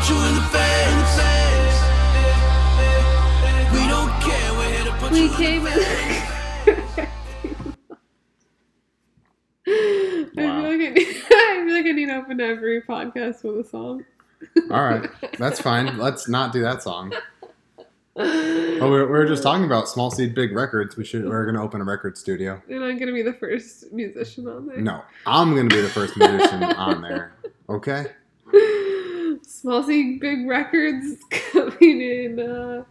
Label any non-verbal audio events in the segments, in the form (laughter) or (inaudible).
punch you in the face. We don't care, we're here to punch We you in came the in. face. (laughs) I feel like I, need, (laughs) I feel like I need to open every podcast with a song. All right, that's fine. (laughs) Let's not do that song. Oh, we we were just talking about Small Seed Big Records. We should. We're gonna open a record studio. And I'm gonna be the first musician on there. No, I'm gonna be the first musician on there. Okay. C Big Records (laughs) coming in uh,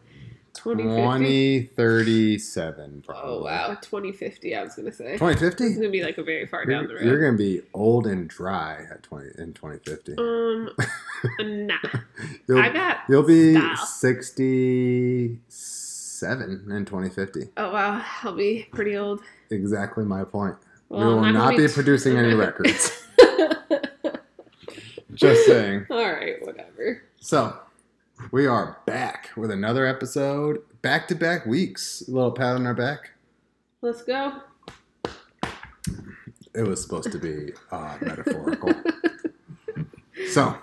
2050. 2037, probably. Oh wow, 2050. I was gonna say. 2050. It's gonna be like a very far down the You're, road. you're gonna be old and dry at 20 in 2050. um, (laughs) nah. You'll, I got. you'll be style. 67 in 2050. Oh wow, I'll be pretty old. Exactly my point. Well, we will I'm not be producing any (laughs) records. Just saying. (laughs) All right, whatever. So, we are back with another episode, back to back weeks. A little pat on our back. Let's go. It was supposed to be uh, (laughs) metaphorical. so,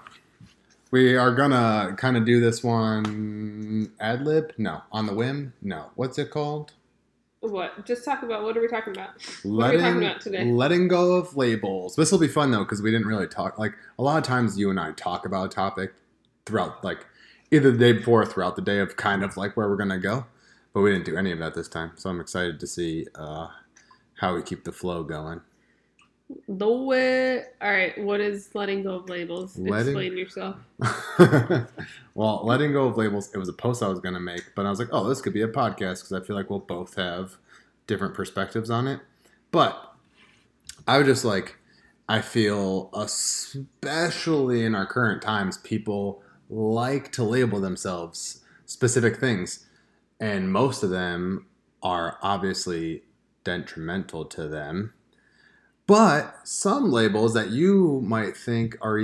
we are gonna kind of do this one ad lib. No, on the whim. No, what's it called? What? Just talk about what are we talking about? What are we talking about today? letting go of labels. This will be fun though because we didn't really talk. Like a lot of times, you and I talk about a topic throughout, like either the day before or throughout the day of kind of like where we're gonna go. But we didn't do any of that this time, so I'm excited to see uh, how we keep the flow going. The way. All right. What is letting go of labels? Letting- Explain yourself. (laughs) well, letting go of labels, it was a post I was going to make, but I was like, oh, this could be a podcast because I feel like we'll both have different perspectives on it. But I would just like, I feel, especially in our current times, people like to label themselves specific things, and most of them are obviously detrimental to them. But some labels that you might think are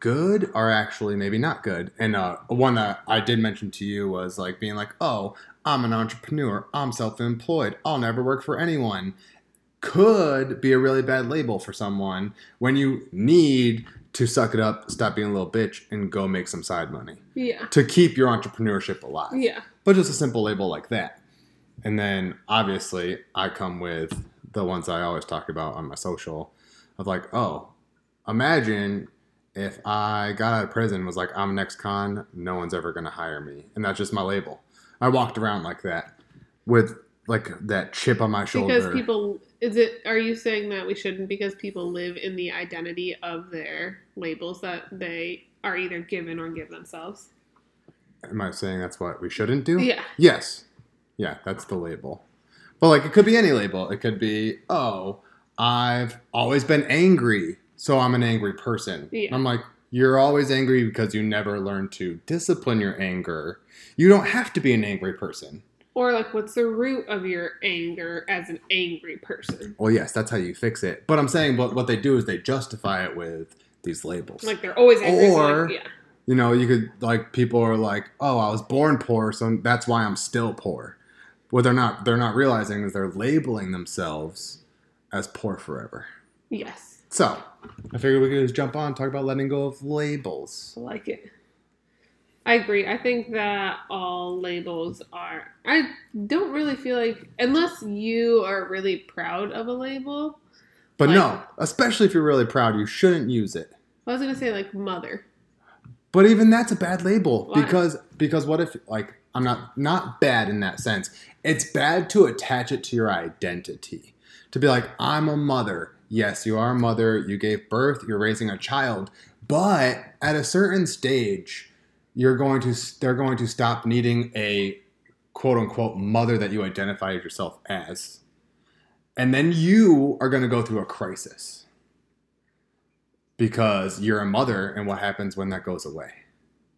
good are actually maybe not good. And uh, one that I did mention to you was like being like, oh, I'm an entrepreneur, I'm self employed, I'll never work for anyone. Could be a really bad label for someone when you need to suck it up, stop being a little bitch, and go make some side money Yeah. to keep your entrepreneurship alive Yeah. but just a simple label like that. And then obviously I come with the ones I always talk about on my social of like, oh, imagine if I got out of prison was like, I'm an ex-con, no one's ever gonna hire me. And that's just my label. I walked around like that with like that chip on my shoulder. Because people. Is it? Are you saying that we shouldn't? Because people live in the identity of their labels that they are either given or give themselves. Am I saying that's what we shouldn't do? Yeah. Yes. Yeah, that's the label. But like it could be any label. It could be, oh, I've always been angry, so I'm an angry person. Yeah. And I'm like, you're always angry because you never learn to discipline your anger. You don't have to be an angry person. Or like, what's the root of your anger as an angry person? Well, yes, that's how you fix it. But I'm saying what what they do is they justify it with these labels. Like they're always angry. Or- like, yeah. you know, you could like people are like, "Oh, I was born poor, so that's why I'm still poor." What they're not they're not realizing is they're labeling themselves as poor forever. Yes. So, I figured we could just jump on talk about letting go of labels. I like it. I agree. I think that all labels are. I don't really feel like, unless you are really proud of a label. But Like- no, especially if you're really proud, you shouldn't use it. I was gonna say like mother. But even that's a bad label Why? because because what if like I'm not not bad in that sense. It's bad to attach it to your identity. To be like I'm a mother. Yes, you are a mother. You gave birth. You're raising a child. But at a certain stage, you're going to they're going to stop needing a quote unquote mother that you identify yourself as. And then you are going to go through a crisis. Because you're a mother and what happens when that goes away?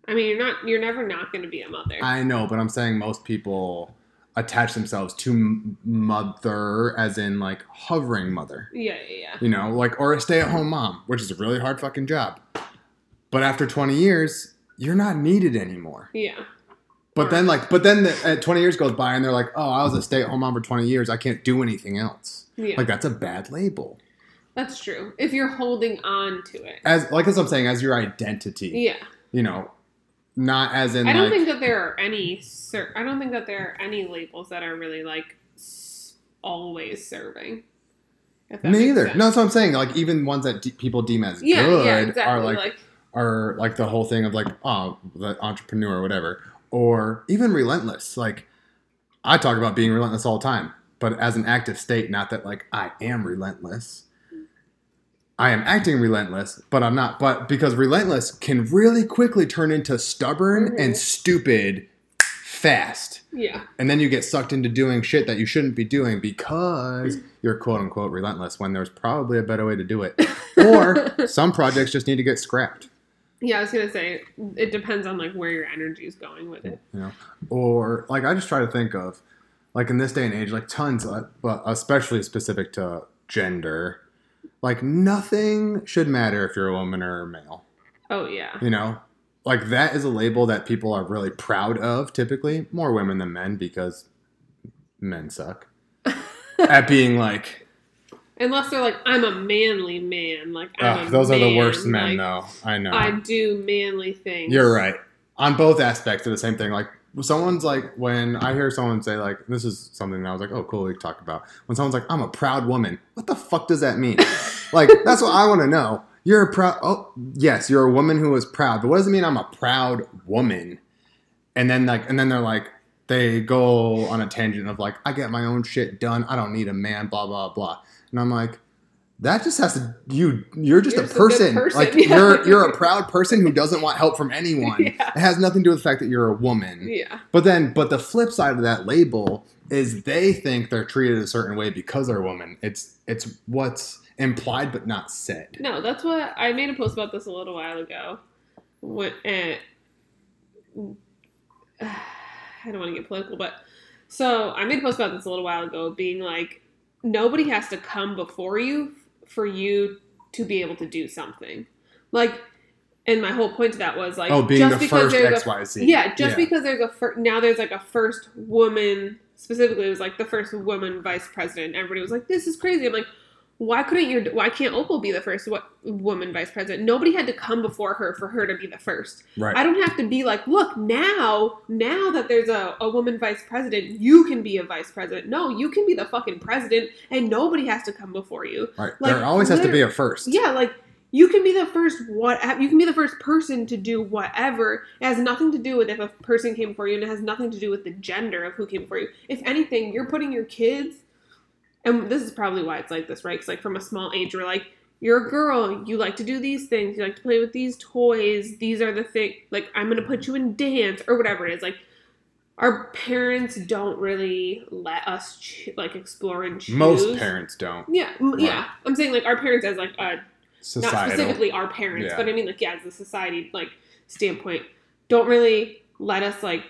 I mean, you're not. You're never not gonna be a mother. I know, but I'm saying most people attach themselves to mother as in like hovering mother, yeah, yeah, yeah. you know, like or a stay-at-home mom, which is a really hard fucking job. But after 20 years, you're not needed anymore. Yeah. But then like but then the, at 20 years goes by and they're like, "Oh, I was a stay-at-home mom for 20 years. I can't do anything else." Yeah. Like that's a bad label. That's true. If you're holding on to it. As like as I'm saying as your identity. Yeah. You know, not as in I don't like think that there are any. Ser- I don't think that there are any labels that are really like always serving. If that me either. No, that's what I'm saying. Like even ones that de- people deem as Yeah, good yeah, exactly. are like, like are like the whole thing of like oh the entrepreneur or whatever, or even relentless. Like I talk about being relentless all the time, but as an active state, not that like I am relentless. I am acting relentless, but I'm not. But because relentless can really quickly turn into stubborn and Mhm. stupid fast. yeah, And then you get sucked into doing shit that you shouldn't be doing because you're quote unquote relentless when there's probably a better way to do it. (laughs) Or some projects just need to get scrapped. yeah. I was gonna say it depends on like where your energy is going with it. You know? Or like I just try to think of like in this day and age, like tons, uh, but especially specific to gender, like nothing should matter if you're a woman or a male. Oh yeah, You know? Like that is a label that people are really proud of typically, more women than men because men suck. (laughs) At being like unless they're like I'm a manly man. Like I'm Ugh, those are the worst men, like, though. I know. I do manly things. You're right. On both aspects of the same thing. Like, someone's like, when I hear someone say, like, this is something that I was like, oh, cool, we talked about. When someone's like, I'm a proud woman, what the fuck does that mean? (laughs) like, that's what I want to know. You're a proud, oh, yes, you're a woman who is proud, but what does it mean I'm a proud woman? And then, like, and then they're like, they go on a tangent of like, I get my own shit done. I don't need a man, blah, blah, blah. And I'm like, that just has to you you're just You're a person, person, like yeah. you're you're a proud person who doesn't want help from anyone (laughs) Yeah. it has nothing to do with the fact that you're a woman Yeah, but then but the flip side of that label is they think they're treated a certain way because they're a woman it's it's what's implied but not said no, that's what I made a post about this a little while ago. When eh, (sighs) I don't want to get political, but so I made a post about this a little while ago, being like, nobody has to come before you for you to be able to do something. Like, and my whole point to that was like, oh being just the because first there's a xyz Yeah, just because there's a fir- now there's like a first woman specifically it was like the first woman vice president. Everybody was like, "This is crazy." I'm like, why couldn't your why can't Opal be the first wo- woman vice president? Nobody had to come before her for her to be the first. right I don't have to be like, look now now that there's a, a woman vice president, you can be a vice president. No, you can be the fucking president, and nobody has to come before you. right like, there always has to be a first Yeah, like you can be the first what you can be the first person to do whatever. It has nothing to do with if a person came for you, and it has nothing to do with the gender of who came for you. If anything, you're putting your kids, and this is probably why it's like this, right? Because like from a small age, we're like, you're a girl, you like to do these things, you like to play with these toys. These are the thing. Like I'm gonna put you in dance or whatever it is. Like our parents don't really let us ch- like explore and choose. most parents don't Yeah, m- yeah. I'm saying like our parents as like a not specifically our parents, Yeah. but I mean like yeah, as a society like standpoint, don't really let us like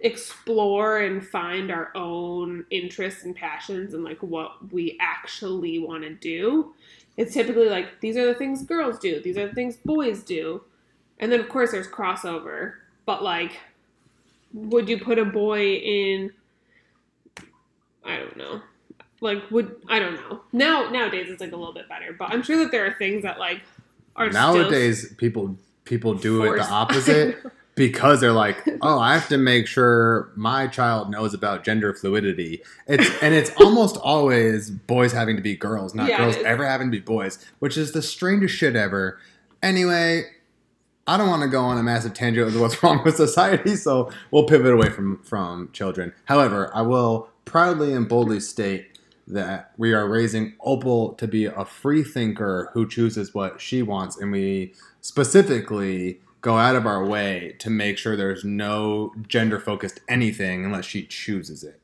explore and find our own interests and passions and like what we actually want to do. It's typically like these are the things girls do, these are the things boys do. And then of course there's crossover, but like would you put a boy in I don't know. Like would I don't know. Now nowadays it's like a little bit better, but I'm sure that there are things that like are nowadays people people do it the (laughs) opposite because they're like, oh, I have to make sure my child knows about gender fluidity. It's and it's almost always boys having to be girls, not Yeah, girls ever having to be boys, which is the strangest shit ever. Anyway, I don't want to go on a massive tangent of what's (laughs) wrong with society, so we'll pivot away from from children. However, I will proudly and boldly state that we are raising Opal to be a free thinker who chooses what she wants, and we specifically go out of our way to make sure there's no gender focused anything unless she chooses it.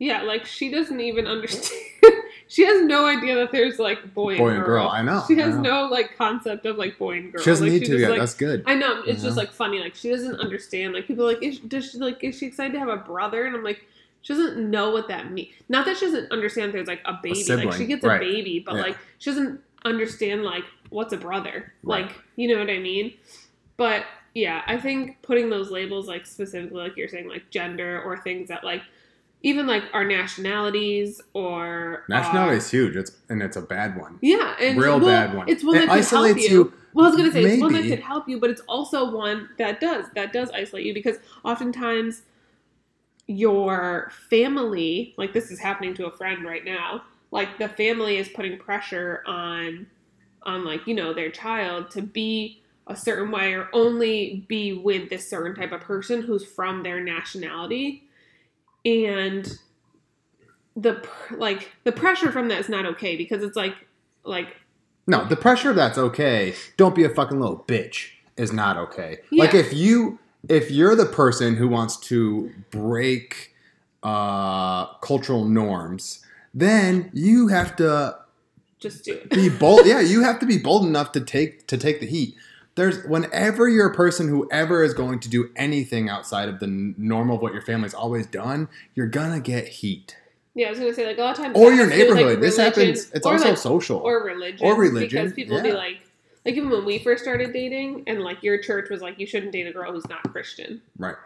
Yeah, like she doesn't even understand. (laughs) she has no idea that there's like boy and girl. and girl, I know. She has know. no like concept of like boy and girl. She doesn't like, need to just, yet. Like, That's good. I know it's just Yeah. like funny. Like she doesn't understand. Like people are like, is, does she like is she excited to have a brother? And I'm like, she doesn't know what that means. Not that she doesn't understand there's like a baby. like sibling, she gets right. a baby, but Yeah. like she doesn't understand like what's a brother. Right. Like you know what I mean? But yeah, I think putting those labels like specifically like you're saying like gender or things that like even like our nationalities or Nationality our- is uh, huge. It's and it's a bad one. yeah, and Real well, bad one. It's one It that help isolates you. you, Well, I was gonna say it's one that could help you, but it's also one that does that does isolate you because oftentimes your family, like this is happening to a friend right now, like the family is putting pressure on on like you know their child to be a certain way or only be with this certain type of person who's from their nationality and the like the pressure from that is not okay because it's like like No, the pressure that's okay. Don't be a fucking little bitch is not okay. Yeah. Like if you if you're the person who wants to break uh cultural norms, then you have to just do it be bold. yeah, you have to be bold enough to take to take the heat. There's whenever you're a person who ever is going to do anything outside of the normal of what your family's always done, you're gonna get heat. Yeah, I was gonna say like a lot of times. Or your has to do with, like, neighborhood. this happens. It's also like, social. or religion Or religion, because people be like, like even when we first started dating, and like your church was like, you shouldn't date a girl who's not Christian, right.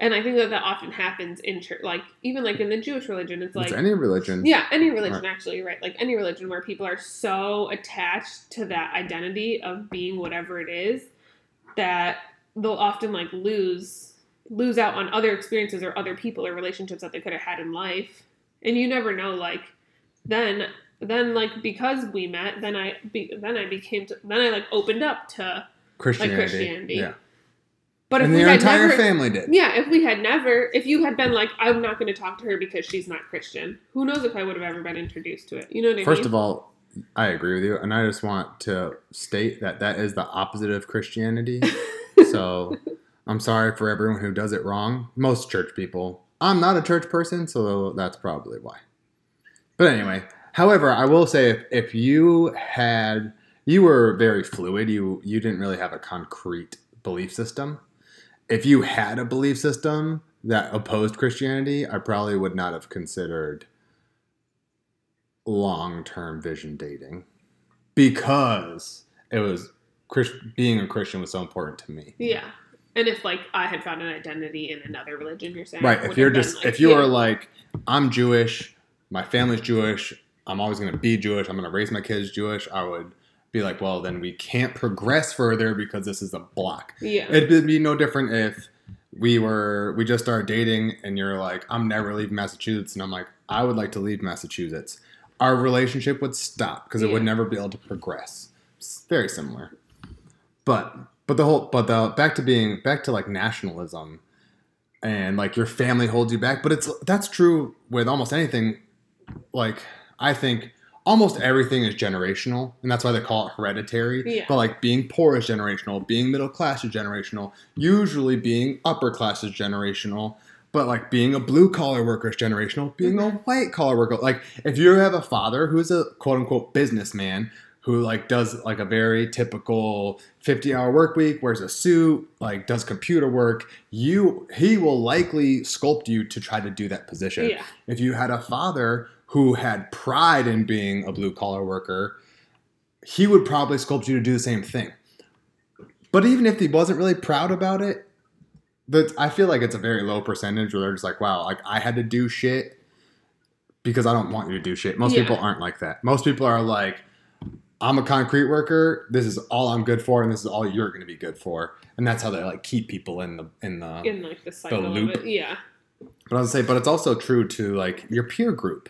And I think that that often happens in church, like even like in the Jewish religion, it's like it's any religion. yeah, any religion actually, right? Like any religion where people are so attached to that identity of being whatever it is that they'll often like lose lose out on other experiences or other people or relationships that they could have had in life. And you never know like then then like because we met, then I be, then I became to, then I like opened up to Christianity. Christianity. Yeah. But if and we your entire never family did. yeah, if we had never, if you had been like, I'm not going to talk to her because she's not Christian, who knows if I would have ever been introduced to it? You know what I First mean? of all, I agree with you, and I just want to state that that is the opposite of Christianity. (laughs) so I'm sorry for everyone who does it wrong. Most church people. I'm not a church person, so that's probably why. But anyway, however, I will say if, if you had you were very fluid, you you didn't really have a concrete belief system. If you had a belief system that opposed Christianity, I probably would not have considered long term vision dating because it was Christ- being a Christian was so important to me. yeah. And if like I had found an identity in another religion, you're saying Right. If you're just like, if you yeah. are like I'm Jewish, my family's Jewish, I'm always going to be Jewish, I'm going to raise my kids Jewish, I would be like, well, then we can't progress further because this is a block. yeah, It'd be no different if we were we just started dating and you're like, I'm never leaving Massachusetts, and I'm like, I would like to leave Massachusetts. Our relationship would stop because it would never be able to progress. It's very similar, but but the whole but the back to being back to like nationalism and like your family holds you back. But it's that's true with almost anything. Like I think almost everything is generational, and that's why they call it hereditary. Yeah. But like being poor is generational, being middle class is generational, usually being upper class is generational. But like being a blue collar worker is generational, being a mm-hmm. white collar worker, like if you have a father who's a quote unquote businessman who like does like a very typical 50 hour work week, wears a suit, like does computer work, you he will likely sculpt you to try to do that position. yeah, If you had a father who had pride in being a blue collar worker, he would probably sculpt you to do the same thing. But even if he wasn't really proud about it, but I feel like it's a very low percentage where they're just like, wow, like I had to do shit because I don't want you to do shit. Most Yeah. people aren't like that. Most people are like, I'm a concrete worker. This is all I'm good for, and this is all you're going to be good for, and that's how they like keep people in the in the in like the cycle loop. of it, yeah, but I was gonna say, but it's also true to like your peer group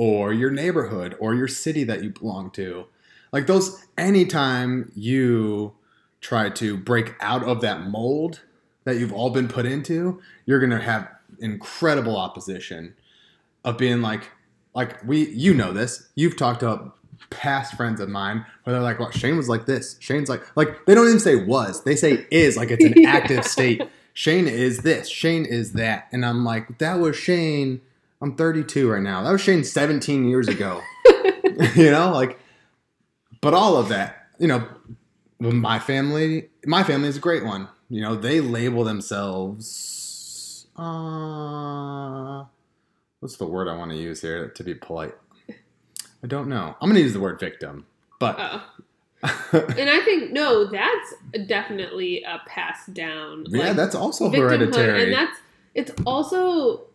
or your neighborhood or your city that you belong to. Like those, anytime you try to break out of that mold that you've all been put into, you're gonna have incredible opposition of being like, like we, you know this. You've talked to past friends of mine where they're like, "Well, Shane was like this. Shane's like, like they don't even say was. They say is. Like it's an Yeah. (laughs) active state. Shane is this. Shane is that. And I'm like, that was Shane. I'm 32 right now. That was Shane 17 years ago. (laughs) (laughs) you know, like, but all of that, you know, my family, my family is a great one. You know, they label themselves. Uh, what's the word I want to use here to be polite? I don't know. I'm gonna use the word victim, but oh. (laughs) and I think no, that's definitely a passed down. yeah, like, that's also victimhood, hereditary. and that's it's also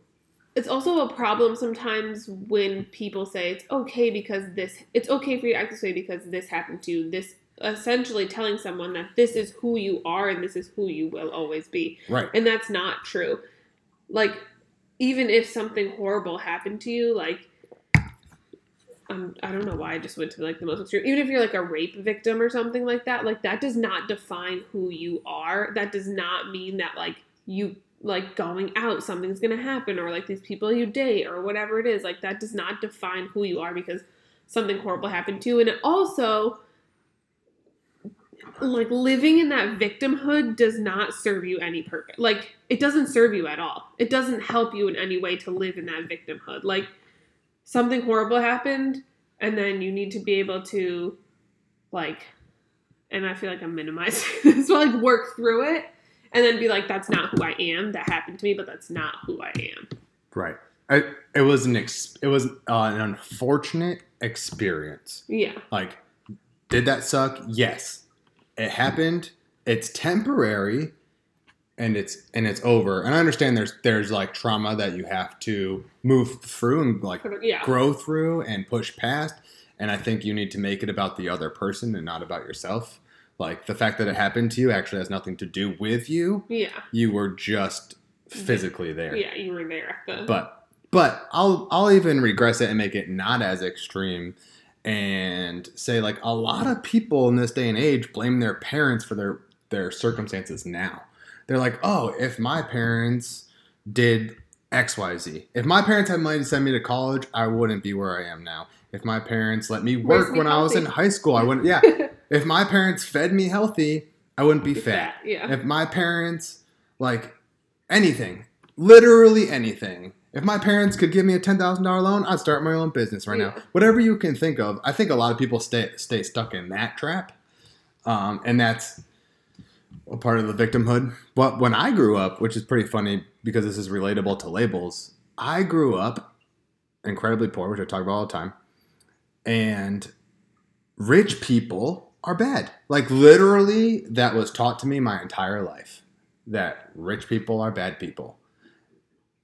it's also a problem sometimes when people say it's okay because this it's okay for you to act this way because this happened to you. This essentially telling someone that this is who you are and this is who you will always be. Right. and that's not true. Like even if something horrible happened to you like um, i don't know why i just went to like the most extreme. Even if you're like a rape victim or something like that like that does not define who you are. That does not mean that like you like going out something's gonna happen or like these people you date or whatever it is like that does not define who you are because something horrible happened to you. And it also like living in that victimhood does not serve you any purpose like it doesn't serve you at all. It doesn't help you in any way to live in that victimhood. Like something horrible happened and then you need to be able to like and i feel like i'm minimizing (laughs) this but like work through it and then be like that's not who i am that happened to me but that's not who i am Right. I, it was an ex, it was uh, an unfortunate experience. yeah Like, did that suck? Yes, it happened. It's temporary, and it's and it's over. And I understand there's there's like trauma that you have to move through and like yeah grow through and push past. And I think you need to make it about the other person and not about yourself. Like the fact that it happened to you actually has nothing to do with you. yeah You were just physically there. yeah you were there at the But but I'll I'll even regress it and make it not as extreme and say like a lot of people in this day and age blame their parents for their their circumstances now. They're like, "Oh, if my parents did XYZ. If my parents had money to send me to college, I wouldn't be where I am now. If my parents let me work me when I was in high school, I wouldn't yeah. (laughs) if my parents fed me healthy, I wouldn't be fat. yeah. If my parents like anything literally anything if my parents could give me a $10000 loan i'd start my own business right now. Whatever you can think of. I think a lot of people stay stay stuck in that trap. Um, and that's a part of the victimhood. But when i grew up which is pretty funny because this is relatable to labels i grew up incredibly poor which i talk about all the time. And rich people are bad. Like literally, that was taught to me my entire life that rich people are bad people.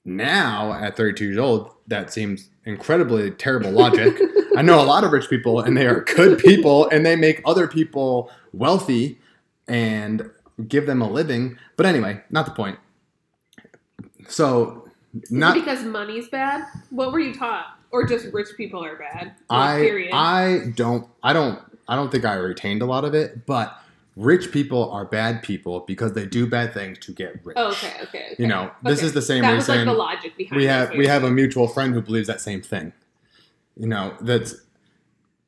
Now, at 32 years old, that seems incredibly terrible logic. (laughs) I know a lot of rich people, and they are good people, and they make other people wealthy and give them a living. But anyway, not the point. So, not because money's bad? What were you taught? Or just rich people are bad? Like, I period. I don't I don't I don't think I retained a lot of it, but rich people are bad people because they do bad things to get rich. oh, okay, okay, okay. You know, this Okay. is the same that was like reason the logic behind we have we have a mutual friend who believes that same thing. You know, that's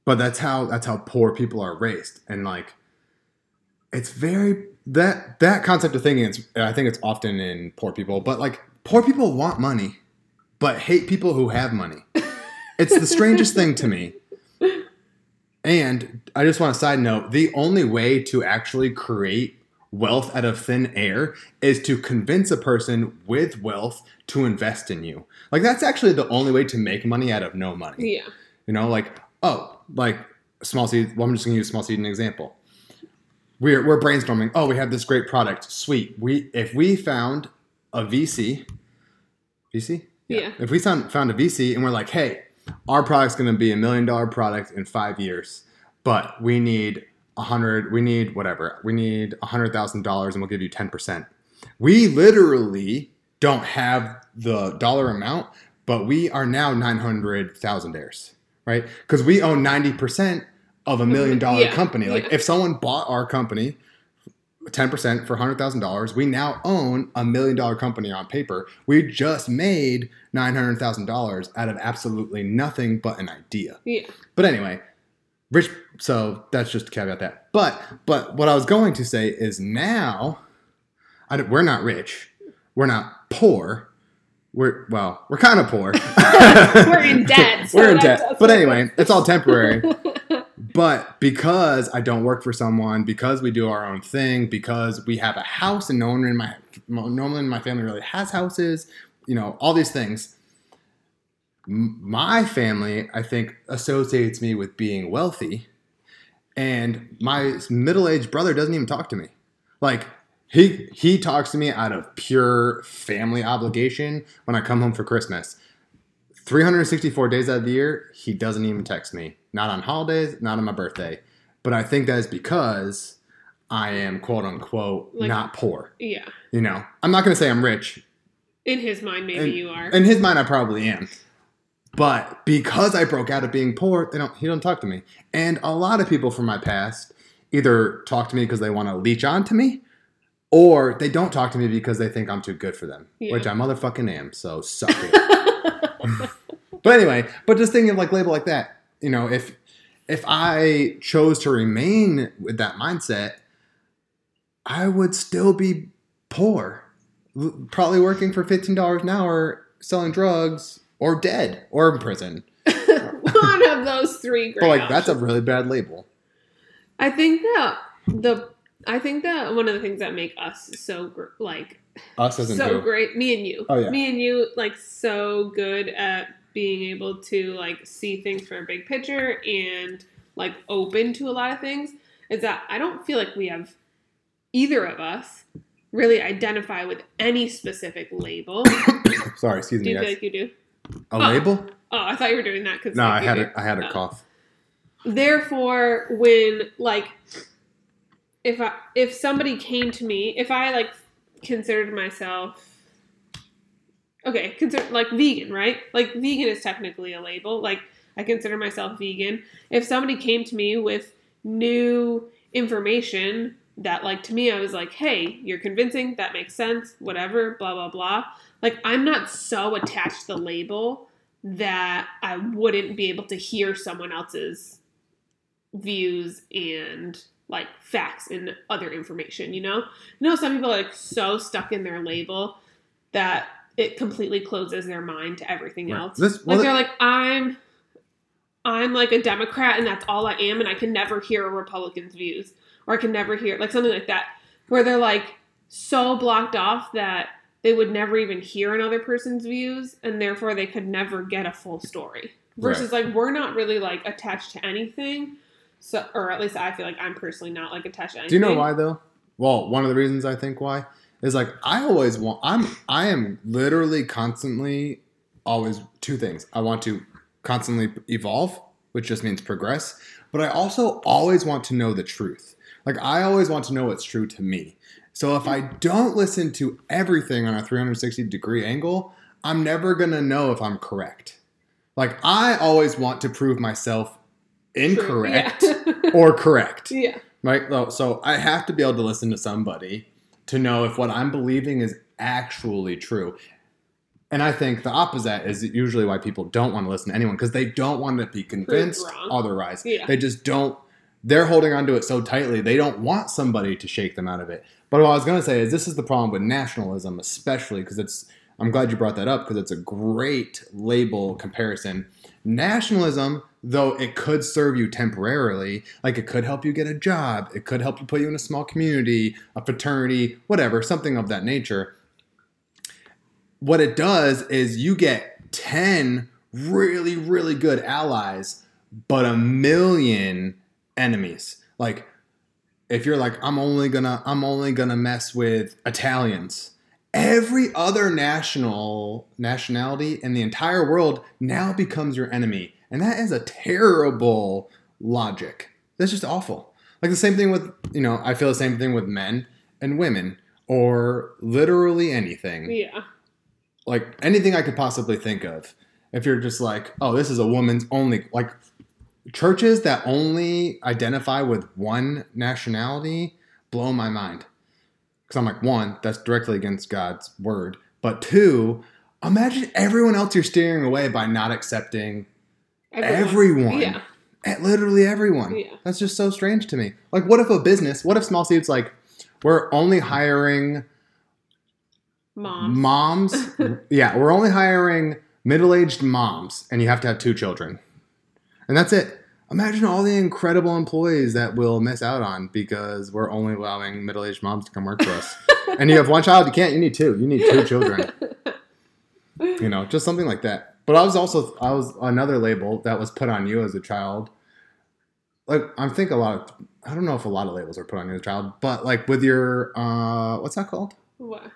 but that's how that's how poor people are raised and like it's very that that concept of thinking it's I think it's often in poor people, but like poor people want money but hate people who have money. (laughs) It's the strangest thing to me. And I just want a side note the only way to actually create wealth out of thin air is to convince a person with wealth to invest in you. Like, that's actually the only way to make money out of no money. Yeah. You know, like, oh, like small seed. Well, I'm just going to use small seed as an example. We're, we're brainstorming. Oh, we have this great product. Sweet. We if we found a VC, VC, Yeah. if we found found a VC and we're like, hey, our product's going to be a million dollar product in five years, but we need a hundred, we need whatever, we need a hundred thousand dollars, and we'll give you ten percent. We literally don't have the dollar amount, but we are now nine hundred thousandaires, right? Because we own ninety percent of a million dollar Yeah, company. Like yeah. if someone bought our company. 10% for $100,000. We now own a million dollar company on paper. We just made $900,000 out of absolutely nothing but an idea. Yeah. But anyway, rich so that's just to caveat that. But but what I was going to say is now I we're not rich. We're not poor. We're well, we're kind of poor. (laughs) We're in debt. (laughs) so we're in debt. But anyway, it's all temporary. (laughs) But because I don't work for someone, because we do our own thing, because we have a house and no one in my no one in my family really has houses, you know, all these things. My family, I think, associates me with being wealthy, and my middle-aged brother doesn't even talk to me. Like He he talks to me out of pure family obligation when I come home for Christmas. 364 days out of the year, he doesn't even text me. Not on holidays, not on my birthday. But I think that is because I am quote unquote Like- not poor. Yeah. You know, I'm not going to say I'm rich. In his mind, maybe And- you are. In his mind, I probably am. But because I broke out of being poor, they don't. He don't talk to me. And a lot of people from my past either talk to me because they want to leech on to me, or they don't talk to me because they think I'm too good for them, Yeah. which I motherfucking am. So suck it. (laughs) but anyway, but just thinking of like label like that, you know, if if I chose to remain with that mindset, I would still be poor, probably working for fifteen dollars an hour, selling drugs, or dead, or in prison. (laughs) One of those three But like that's a really bad label. I think that the I think that one of the things that make us so gr- like Us as so who? great, me and you, Oh, yeah. me and you, like so good at being able to like see things from a big picture and like open to a lot of things is that I don't feel like we have either of us really identify with any specific label. (coughs) Sorry, excuse me. do you feel like you do? A Oh. label? Oh, I thought you were doing that because No, I had a, I had a Oh. cough. therefore when like if i if somebody came to me if i like considered myself okay consider like vegan right? Like vegan is technically a label. Like i consider myself vegan. If somebody came to me with new information that like to me i was like hey you're convincing. That makes sense. Whatever blah blah blah. Like i'm not so attached to the label that i wouldn't be able to hear someone else's views and like facts and other information, you know? You know, some people are like so stuck in their label that it completely closes their mind to everything Right. else. This- well, like they're like, I'm I'm like a Democrat and that's all I am and I can never hear a Republican's views. Or I can never hear like something like that. Where they're like so blocked off that they would never even hear another person's views and therefore they could never get a full story. Versus like we're not really like attached to anything. So or at least I feel like I'm personally not like attached to anything. Do you know why though? Well, one of the reasons I think why is like I always want I'm I am literally constantly always two things. I want to constantly evolve, which just means progress, but I also always want to know the truth. Like I always want to know what's true to me. So if I don't listen to everything on a 360 degree angle, I'm never going to know if I'm correct. Like I always want to prove myself incorrect Yeah. (laughs) or correct yeah. right? So- So I have to be able to listen to somebody to know if what I'm believing is actually true. And I think the opposite is usually why people don't want to listen to anyone because they don't want to be convinced otherwise. Yeah. They just don't. They're holding onto it so tightly they don't want somebody to shake them out of it. But what I was going to say is this is the problem with nationalism, especially because it's. I'm glad you brought that up because it's a great label comparison. Nationalism, though it could serve you temporarily, like it could help you get a job, it could help you put you in a small community, a fraternity, whatever, something of that nature. What it does is you get 10 really, really good allies, but a million enemies. Like, if you're like, I'm only gonna, I'm only gonna mess with Italians. Every other national nationality in the entire world now becomes your enemy, and that is a terrible logic. That's just awful. Like the same thing with, you know, I feel the same thing with men and women, or literally anything Yeah. like anything I could possibly think of. If you're just like, oh, this is a woman's only like churches that only identify with one nationality blow my mind. Because I'm like, one, that's directly against God's word. But two, imagine everyone else you're steering away by not accepting everyone. Yeah. Eh, Literally everyone. Yeah. That's just so strange to me. Like, what if a business, what if Small Seeds, like, we're only hiring Mom. moms (laughs) yeah we're only hiring middle-aged moms and you have to have two children and that's it imagine all the incredible employees that we'll miss out on because we're only allowing middle-aged moms to come work for us (laughs) and you have one child you can't you need two you need two children (laughs) you know just something like that but i was also i was another label that was put on you as a child like i'm think a lot of I don't know if a lot of labels are put on your child, but like with your uh, what's that called? What?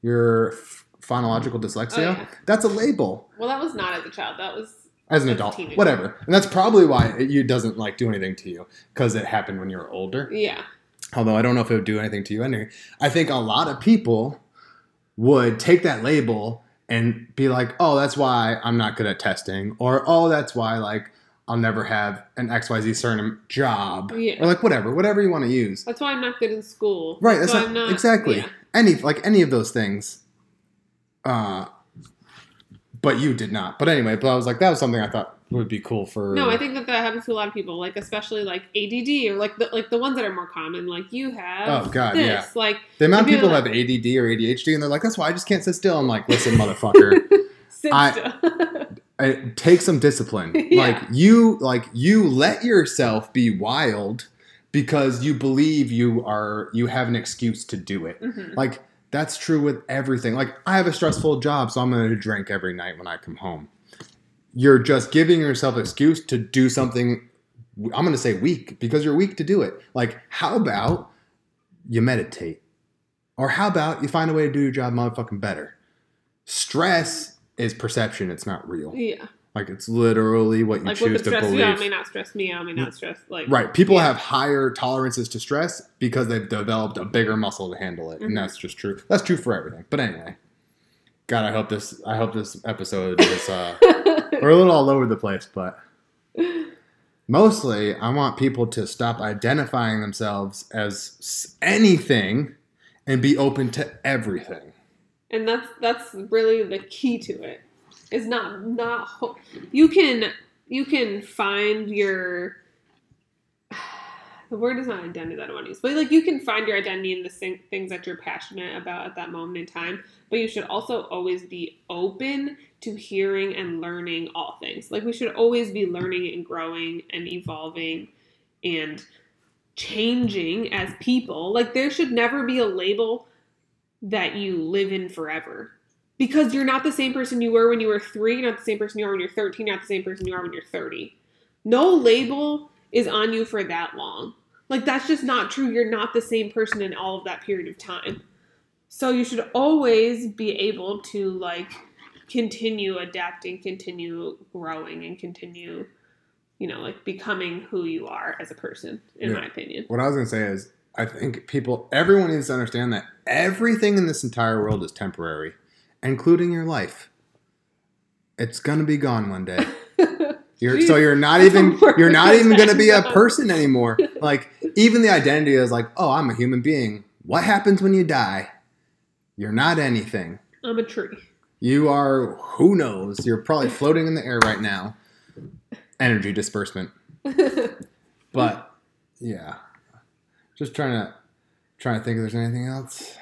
Your phonological dyslexia. Oh, yeah. That's a label. Well, that was not as a child. That was As an adult, teenager. whatever, and that's probably why it you doesn't like do anything to you because it happened when you were older. yeah. although I don't know if it would do anything to you. Anyway, I think a lot of people would take that label and be like, "Oh, that's why I'm not good at testing," or "Oh, that's why like I'll never have an XYZ certain job," Yeah. or like whatever, whatever you want to use. That's why I'm not good in school. Right. That's not, I'm not exactly yeah. any like any of those things. Uh, but you did not. But anyway, but I was like, that was something I thought would be cool for. No, I think that that happens to a lot of people, like especially like ADD or like the like the ones that are more common. Like you have Oh, God, this. yeah. Like the amount of people like- have ADD or ADHD, and they're like, "That's why I just can't sit still." I'm like, "Listen, motherfucker." (laughs) sit I- still. take some discipline. (laughs) Yeah. Like you like you let yourself be wild because you believe you are you have an excuse to do it. Mhm. Like that's true with everything. Like I have a stressful job, so I'm going to drink every night when I come home. You're just giving yourself excuse to do something I'm going to say weak because you're weak to do it. Like how about you meditate? Or how about you find a way to do your job motherfucking better? Stress is perception, it's not real. Yeah. Like it's literally what you Like what choose could to stress believe. you out may not stress me out, may not stress like Right. People Yeah. have higher tolerances to stress because they've developed a bigger muscle to handle it. Mhm. And that's just true. That's true for everything. But anyway. God, I hope this I hope this episode is uh (laughs) we're a little all over the place, but mostly I want people to stop identifying themselves as anything and be open to everything. and that's that's really the key to it is not not ho- you can you can find your (sighs) the word is not identity that I want to use, but like you can find your identity in the things that you're passionate about at that moment in time. But you should also always be open to hearing and learning all things. Like we should always be learning and growing and evolving and changing as people. Like there should never be a label that you live in forever. Because you're not the same person you were when you were three, you're not the same person you are when you're 13, you're not the same person you are when you're 30. No label is on you for that long. Like, that's just not true. You're not the same person in all of that period of time. So, you should always be able to, like, continue adapting, continue growing, and continue, you know, like becoming who you are as a person, in Yeah. my opinion. What I was going to say is, I think people, everyone needs to understand that everything in this entire world is temporary, including your life. It's to be gone one day. (laughs) You're, so you're not even you're not even going to be a person anymore. (laughs) Like even the identity is like, oh, I'm a human being. What happens when you die? You're not anything. I'm a tree. You are who knows. You're probably (laughs) floating in the air right now. Energy disbursement. But yeah, just trying to trying to think if there's anything else.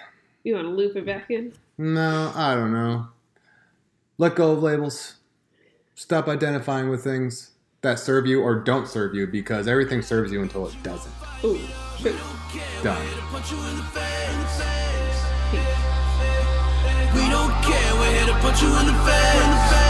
you want to loop it back in? No, I don't know. Let go of labels. Stop identifying with things that serve you or don't serve you because everything serves you until it doesn't. Ooh, true. Done. Punch you in the face. We don't care, we're here to punch you in the face.